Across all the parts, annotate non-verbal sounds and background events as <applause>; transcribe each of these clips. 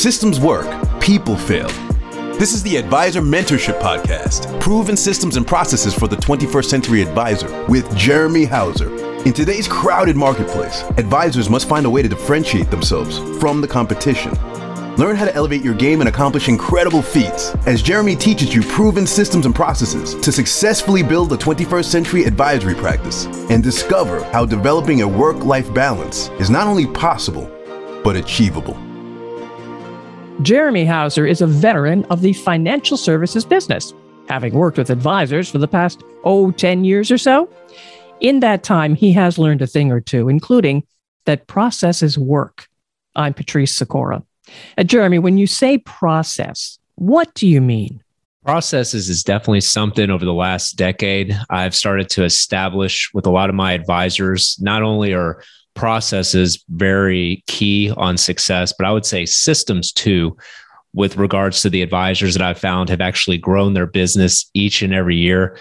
systems work, people fail. This is the Advisor Mentorship Podcast, proven systems and processes for the 21st century advisor with Jeremy Hauser. In today's crowded marketplace, advisors must find a way to differentiate themselves from the competition. Learn how to elevate your game and accomplish incredible feats as Jeremy teaches you proven systems and processes to successfully build a 21st century advisory practice and discover how developing a work life balance is not only possible, but achievable. Jeremy Hauser is a veteran of the financial services business, having worked with advisors for the past, oh, 10 years or so. In that time, he has learned a thing or two, including that processes work. I'm Patrice Sikora. Uh, Jeremy, when you say process, what do you mean? Processes is definitely something over the last decade I've started to establish with a lot of my advisors. Not only are processes very key on success, but I would say systems too, with regards to the advisors that I've found have actually grown their business each and every year.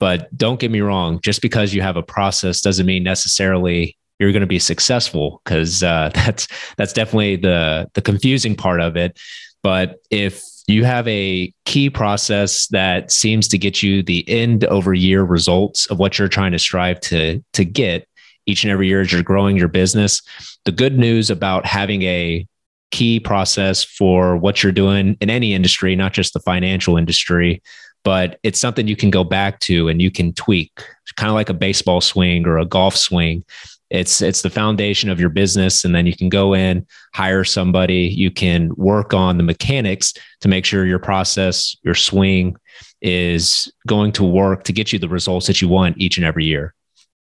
But don't get me wrong, just because you have a process doesn't mean necessarily you're going to be successful because uh, <laughs> that's that's definitely the the confusing part of it. But if you have a key process that seems to get you the end over year results of what you're trying to strive to to get, each and every year as you're growing your business. The good news about having a key process for what you're doing in any industry, not just the financial industry, but it's something you can go back to and you can tweak, it's kind of like a baseball swing or a golf swing. It's it's the foundation of your business, and then you can go in, hire somebody. You can work on the mechanics to make sure your process, your swing, is going to work to get you the results that you want each and every year.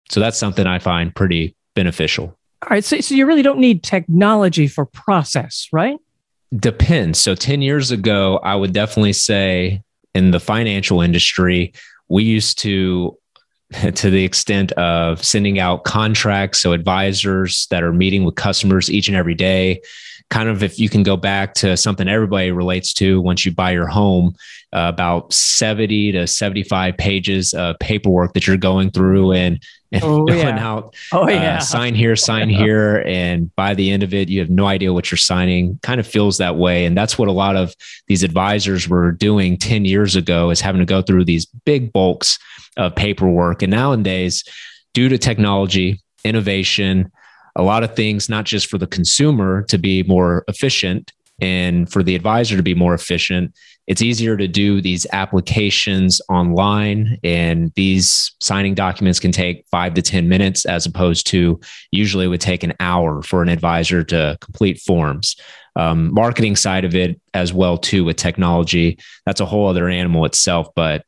So that's something I find pretty beneficial. All right. So, so you really don't need technology for process, right? Depends. So 10 years ago, I would definitely say in the financial industry, we used to <laughs> to the extent of sending out contracts so advisors that are meeting with customers each and every day kind of if you can go back to something everybody relates to once you buy your home, uh, about 70 to 75 pages of paperwork that you're going through and, and oh, <laughs> filling yeah. out. Oh, uh, yeah. sign here, sign here. And by the end of it, you have no idea what you're signing. Kind of feels that way. And that's what a lot of these advisors were doing 10 years ago is having to go through these big bulks of paperwork. And nowadays, due to technology, innovation, a lot of things, not just for the consumer to be more efficient and for the advisor to be more efficient. It's easier to do these applications online, and these signing documents can take five to 10 minutes, as opposed to usually it would take an hour for an advisor to complete forms. Um, marketing side of it as well too with technology that's a whole other animal itself but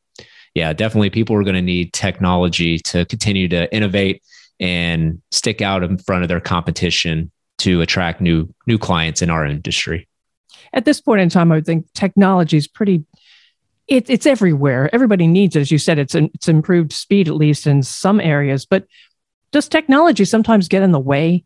yeah definitely people are going to need technology to continue to innovate and stick out in front of their competition to attract new new clients in our industry. At this point in time, I would think technology is pretty. It, it's everywhere. Everybody needs it, as you said. It's an, it's improved speed at least in some areas. But does technology sometimes get in the way?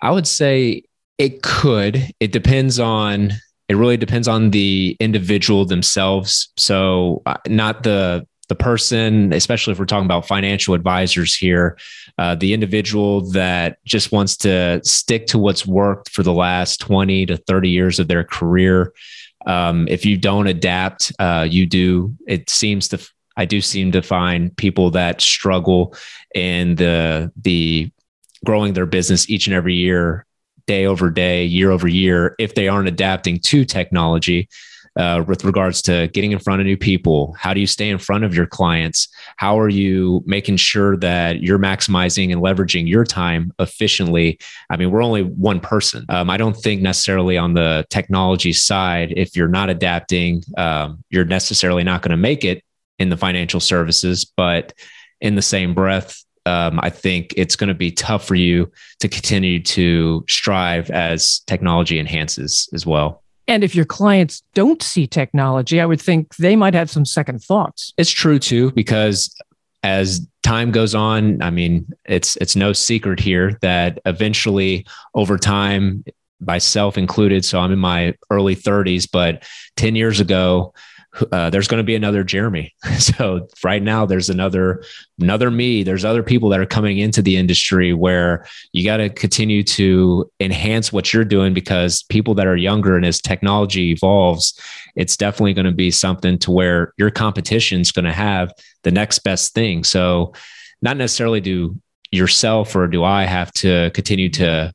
I would say it could. It depends on. It really depends on the individual themselves. So, uh, not the the person, especially if we're talking about financial advisors here, uh, the individual that just wants to stick to what's worked for the last 20 to 30 years of their career. Um, if you don't adapt, uh, you do. It seems to, I do seem to find people that struggle in the, the growing their business each and every year, day over day, year over year, if they aren't adapting to technology uh, with regards to getting in front of new people? How do you stay in front of your clients? How are you making sure that you're maximizing and leveraging your time efficiently? I mean, we're only one person. Um, I don't think necessarily on the technology side, if you're not adapting, um, you're necessarily not going to make it in the financial services. But in the same breath, um, I think it's going to be tough for you to continue to strive as technology enhances as well. And if your clients don't see technology, I would think they might have some second thoughts. It's true too, because as time goes on, I mean, it's it's no secret here that eventually over time, myself included, so I'm in my early 30s, but 10 years ago, uh, there's going to be another Jeremy. <laughs> So right now, there's another another me. There's other people that are coming into the industry where you got to continue to enhance what you're doing because people that are younger and as technology evolves, it's definitely going to be something to where your competition is going to have the next best thing. So not necessarily do yourself or do I have to continue to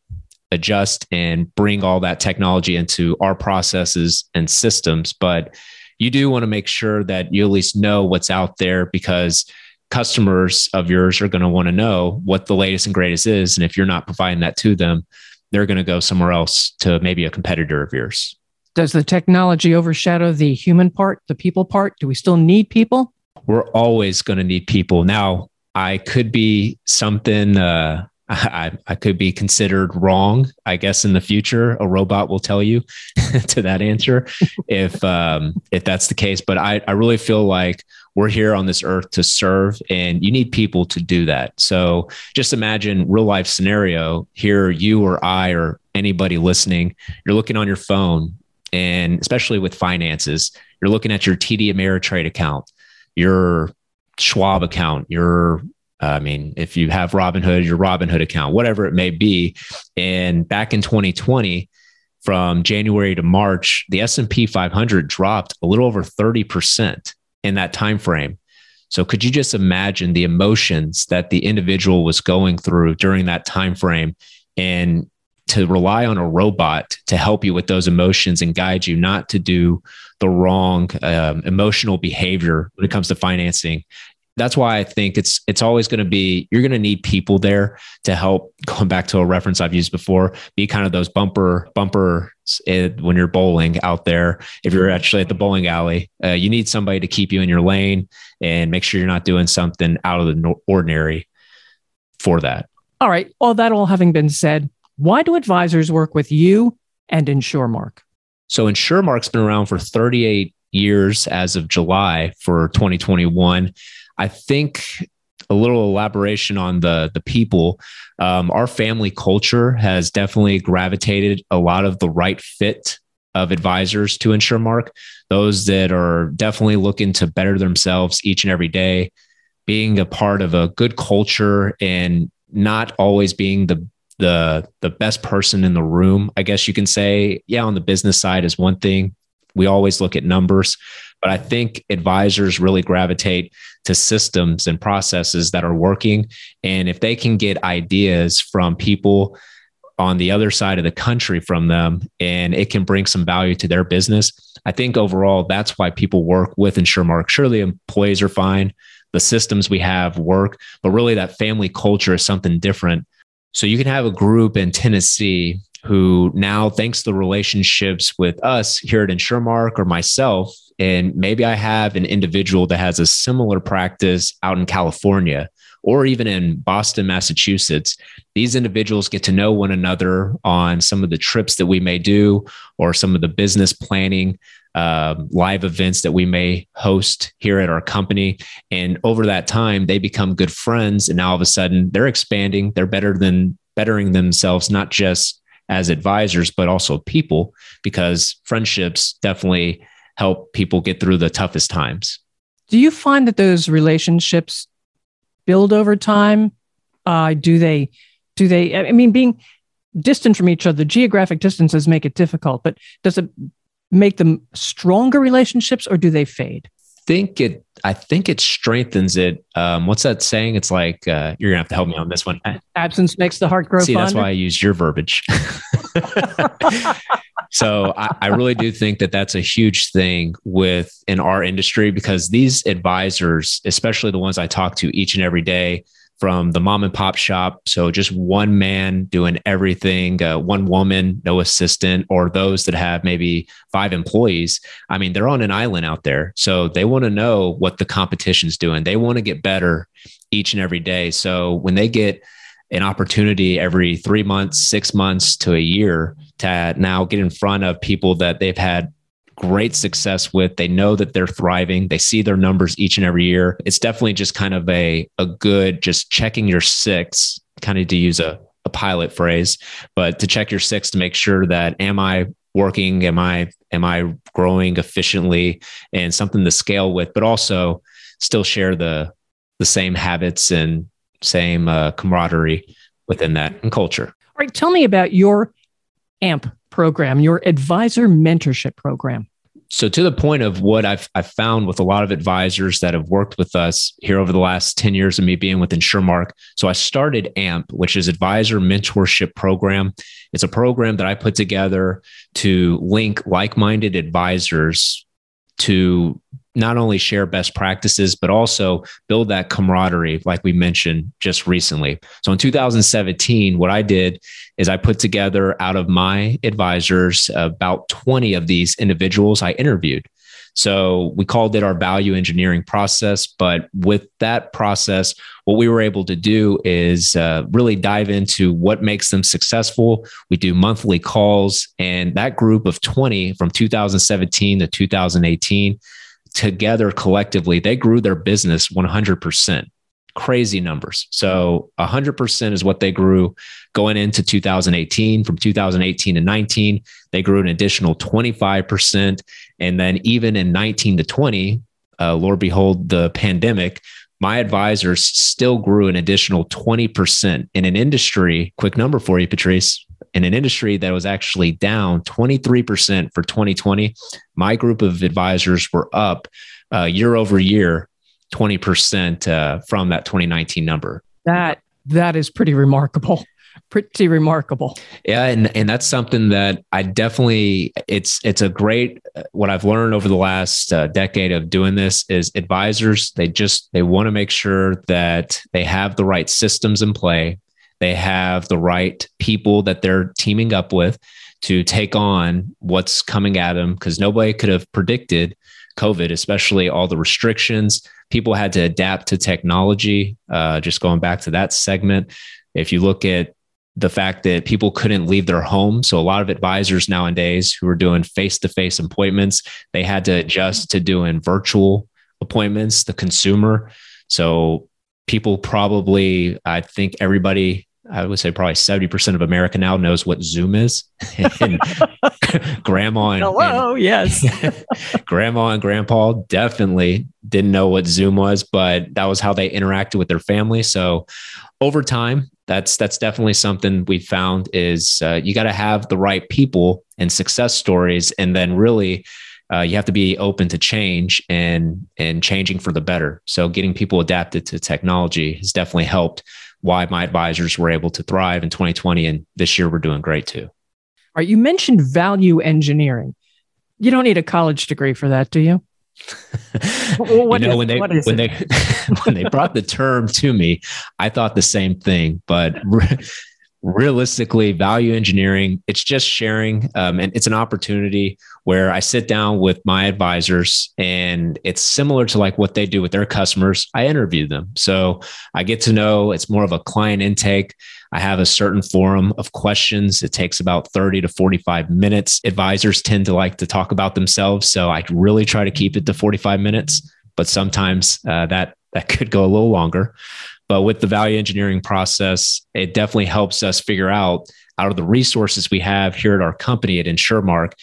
adjust and bring all that technology into our processes and systems, but you do want to make sure that you at least know what's out there because customers of yours are going to want to know what the latest and greatest is. And if you're not providing that to them, they're going to go somewhere else to maybe a competitor of yours. Does the technology overshadow the human part, the people part? Do we still need people? We're always going to need people. Now, I could be something uh, I, I could be considered wrong, I guess, in the future. A robot will tell you <laughs> to that answer if um, if that's the case. But I, I really feel like we're here on this earth to serve, and you need people to do that. So just imagine real life scenario here, you or I or anybody listening, you're looking on your phone, and especially with finances, you're looking at your TD Ameritrade account, your Schwab account, your I mean, if you have Robinhood, your Robinhood account, whatever it may be. And back in 2020, from January to March, the S&P 500 dropped a little over 30% in that time frame. So could you just imagine the emotions that the individual was going through during that time frame and to rely on a robot to help you with those emotions and guide you not to do the wrong um, emotional behavior when it comes to financing that's why I think it's it's always going to be you're going to need people there to help. <laughs> Going back to a reference I've used before, be kind of those bumper bumper when you're bowling out there. If you're actually at the bowling alley, uh, you need somebody to keep you in your lane and make sure you're not doing something out of the ordinary for that. All right. All that all having been said, why do advisors work with you and InsureMark? So InsureMark's been around for 38 years as of July for 2021. I think a little elaboration on the the people. Um, our family culture has definitely gravitated a lot of the right fit of advisors to InsureMark. Those that are definitely looking to better themselves each and every day, being a part of a good culture and not always being the the the best person in the room. I guess you can say, yeah, on the business side is one thing. We always look at numbers, but I think advisors really gravitate to systems and processes that are working. And if they can get ideas from people on the other side of the country from them and it can bring some value to their business, I think overall that's why people work with InsureMark. Surely employees are fine. The systems we have work, but really that family culture is something different. So you can have a group in Tennessee who now, thanks to the relationships with us here at InsureMark or myself, and maybe I have an individual that has a similar practice out in California or even in Boston, Massachusetts. These individuals get to know one another on some of the trips that we may do or some of the business planning uh, live events that we may host here at our company. And over that time, they become good friends. And now all of a sudden, they're expanding. They're better than bettering themselves, not just as advisors, but also people, because friendships definitely help people get through the toughest times. Do you find that those relationships build over time? Uh, do they? Do they? I mean, being distant from each other, geographic distances make it difficult. But does it make them stronger relationships, or do they fade? think it I think it strengthens it. Um, what's that saying? It's like uh, you're gonna have to help me on this one. Absence makes the heart grow. See, fonder. that's why I use your verbiage. <laughs> <laughs> so I, I, really do think that that's a huge thing with in our industry because these advisors, especially the ones I talk to each and every day, from the mom and pop shop. So just one man doing everything, uh, one woman, no assistant, or those that have maybe five employees. I mean, they're on an island out there. So they want to know what the competition's doing. They want to get better each and every day. So when they get an opportunity every three months, six months to a year to now get in front of people that they've had great success with. They know that they're thriving. They see their numbers each and every year. It's definitely just kind of a, a good, just checking your six, kind of to use a, a pilot phrase, but to check your six to make sure that am I working? Am I am I growing efficiently and something to scale with, but also still share the the same habits and same uh, camaraderie within that and culture. All right, tell me about your AMP program, your advisor mentorship program so to the point of what I've, I've found with a lot of advisors that have worked with us here over the last 10 years of me being with InsureMark. So I started AMP, which is Advisor Mentorship Program. It's a program that I put together to link like-minded advisors to not only share best practices, but also build that camaraderie, like we mentioned just recently. So in 2017, what I did is I put together out of my advisors about 20 of these individuals I interviewed. So we called it our value engineering process. But with that process, what we were able to do is uh, really dive into what makes them successful. We do monthly calls, and that group of 20 from 2017 to 2018 together collectively, they grew their business 100% crazy numbers. So 100% is what they grew going into 2018. From 2018 to 19, they grew an additional 25%. And then even in 19 to 20, uh, Lord behold, the pandemic, my advisors still grew an additional 20% in an industry. Quick number for you, Patrice. In an industry that was actually down 23% for 2020, my group of advisors were up uh, year over year 20% uh, from that 2019 number. That that is pretty remarkable. Pretty remarkable. Yeah, and and that's something that I definitely it's it's a great what I've learned over the last uh, decade of doing this is advisors they just they want to make sure that they have the right systems in play, they have the right people that they're teaming up with to take on what's coming at them because nobody could have predicted COVID, especially all the restrictions, people had to adapt to technology. Uh, just going back to that segment, if you look at the fact that people couldn't leave their home. So a lot of advisors nowadays who are doing face-to-face appointments, they had to adjust to doing virtual appointments, the consumer. So people probably, I think everybody I would say probably 70% of America now knows what Zoom is. <laughs> and <laughs> grandma and Hello, and, <laughs> yes. grandma and grandpa definitely didn't know what Zoom was, but that was how they interacted with their family. So over time, that's that's definitely something we found is uh, you got to have the right people and success stories, and then really uh, you have to be open to change and and changing for the better. So getting people adapted to technology has definitely helped why my advisors were able to thrive in 2020. And this year we're doing great too. All right. You mentioned value engineering. You don't need a college degree for that, do you? <laughs> what you know, is, when they when they <laughs> when they brought the term to me, I thought the same thing. But realistically value engineering it's just sharing um, and it's an opportunity where i sit down with my advisors and it's similar to like what they do with their customers. I interview them. So i get to know it's more of a client intake. I have a certain forum of questions. It takes about 30 to 45 minutes. Advisors tend to like to talk about themselves so i really try to keep it to 45 minutes but sometimes uh, that that could go a little longer but with the value engineering process, it definitely helps us figure out out of the resources we have here at our company at InsureMark,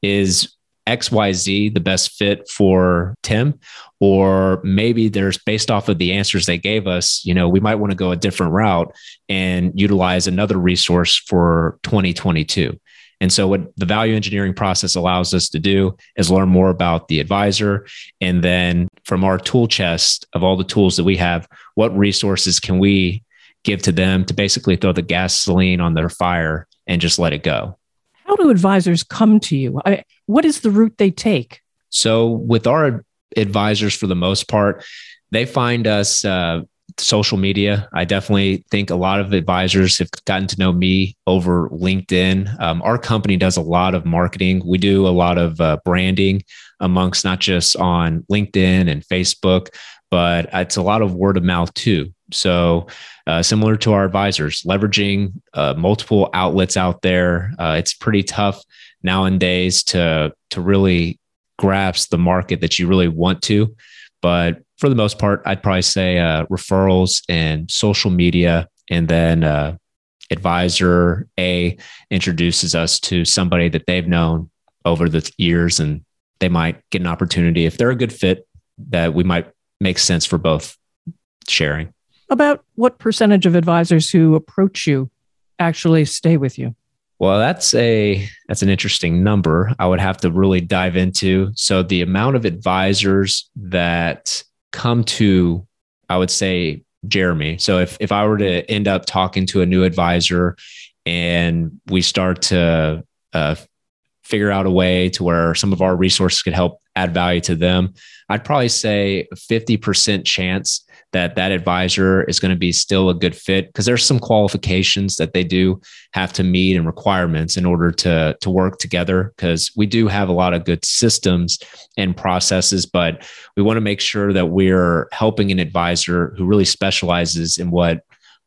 is XYZ the best fit for Tim? Or maybe there's based off of the answers they gave us, you know, we might want to go a different route and utilize another resource for 2022. And so, what the value engineering process allows us to do is learn more about the advisor. And then, from our tool chest of all the tools that we have, what resources can we give to them to basically throw the gasoline on their fire and just let it go? How do advisors come to you? I, what is the route they take? So, with our advisors, for the most part, they find us uh, social media. I definitely think a lot of advisors have gotten to know me over LinkedIn. Um, our company does a lot of marketing. We do a lot of uh, branding amongst not just on LinkedIn and Facebook, but it's a lot of word of mouth too. So, uh, similar to our advisors, leveraging uh, multiple outlets out there. Uh, it's pretty tough nowadays to to really grasp the market that you really want to. But for the most part, I'd probably say uh, referrals and social media, and then uh, advisor A introduces us to somebody that they've known over the years and they might get an opportunity if they're a good fit that we might make sense for both sharing. About what percentage of advisors who approach you actually stay with you? Well, that's a that's an interesting number. I would have to really dive into. So the amount of advisors that come to I would say Jeremy. So if if I were to end up talking to a new advisor and we start to uh, figure out a way to where some of our resources could help add value to them, I'd probably say 50% chance that that advisor is going to be still a good fit because there's some qualifications that they do have to meet and requirements in order to to work together because we do have a lot of good systems and processes but we want to make sure that we're helping an advisor who really specializes in what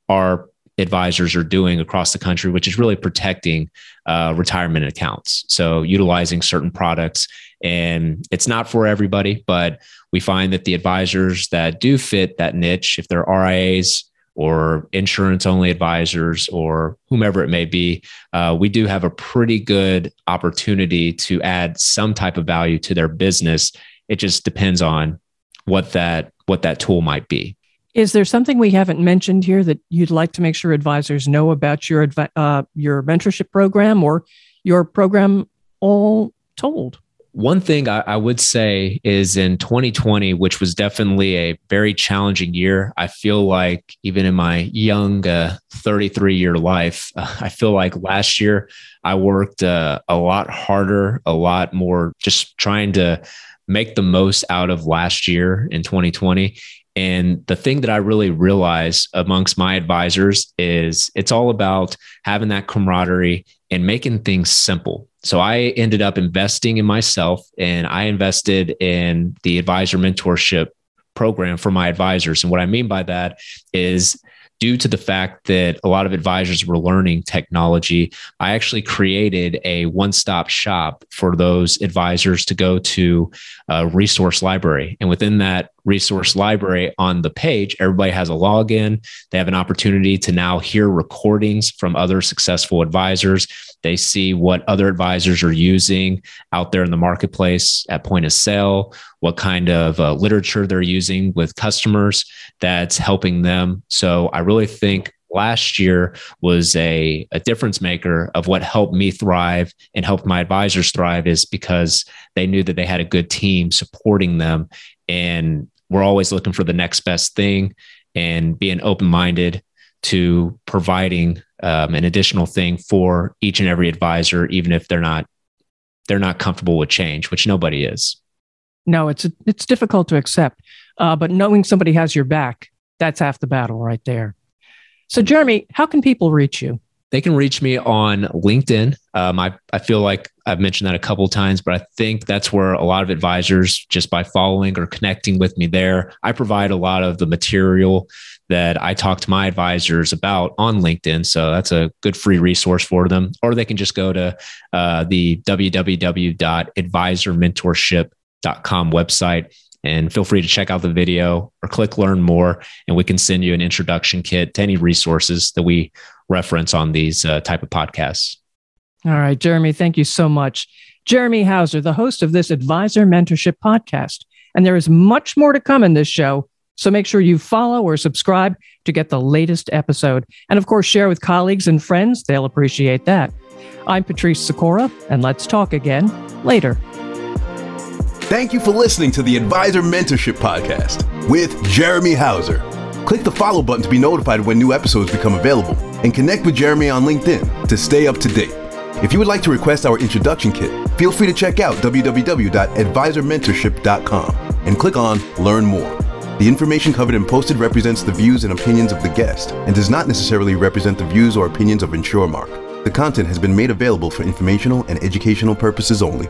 our advisors are doing across the country, which is really protecting uh, retirement accounts. So, utilizing certain products. And it's not for everybody, but we find that the advisors that do fit that niche, if they're RIAs or insurance only advisors or whomever it may be, uh, we do have a pretty good opportunity to add some type of value to their business. It just depends on what that what that tool might be. Is there something we haven't mentioned here that you'd like to make sure advisors know about your uh, your mentorship program or your program all told? One thing I, I, would say is in 2020, which was definitely a very challenging year. I feel like even in my young uh, 33 year life, uh, <laughs> I feel like last year I worked uh, a lot harder, a lot more, just trying to make the most out of last year in 2020 and the thing that I really realize amongst my advisors is it's all about having that camaraderie and making things simple. So I ended up investing in myself and I invested in the advisor mentorship program for my advisors. And what I mean by that is due to the fact that a lot of advisors were learning technology, I actually created a one stop shop for those advisors to go to a resource library. And within that resource library on the page, everybody has a login. They have an opportunity to now hear recordings from other successful advisors. They see what other advisors are using out there in the marketplace at point of sale, what kind of uh, literature they're using with customers that's helping them. So I really think last year was a, a difference maker of what helped me thrive and helped my advisors thrive is because they knew that they had a good team supporting them and we're always looking for the next best thing and being open-minded to providing um, an additional thing for each and every advisor, even if they're not they're not comfortable with change, which nobody is. No, it's it's difficult to accept, uh, but knowing somebody has your back, that's half the battle right there. So, Jeremy, how can people reach you? They can reach me on LinkedIn. Um, I, I feel like I've mentioned that a couple times, but I think that's where a lot of advisors, just by following or connecting with me there, I provide a lot of the material that I talk to my advisors about on LinkedIn. So that's a good free resource for them. Or they can just go to uh, the www.advisormentorship.com website and feel free to check out the video or click learn more and we can send you an introduction kit to any resources that we reference on these uh, type of podcasts all right jeremy thank you so much. Jeremy hauser the host of this advisor mentorship podcast. And there is much more to come in this show so make sure you follow or subscribe to get the latest episode. And of course share with colleagues and friends. They'll appreciate that. I'm patrice sikora and let's talk again later. Thank you for listening to the Advisor Mentorship Podcast with Jeremy Hauser. Click the follow button to be notified when new episodes become available and connect with Jeremy on LinkedIn to stay up to date. If you would like to request our introduction kit, feel free to check out www.advisormentorship.com and click on Learn More. The information covered and posted represents the views and opinions of the guest and does not necessarily represent the views or opinions of InsureMark. The content has been made available for informational and educational purposes only.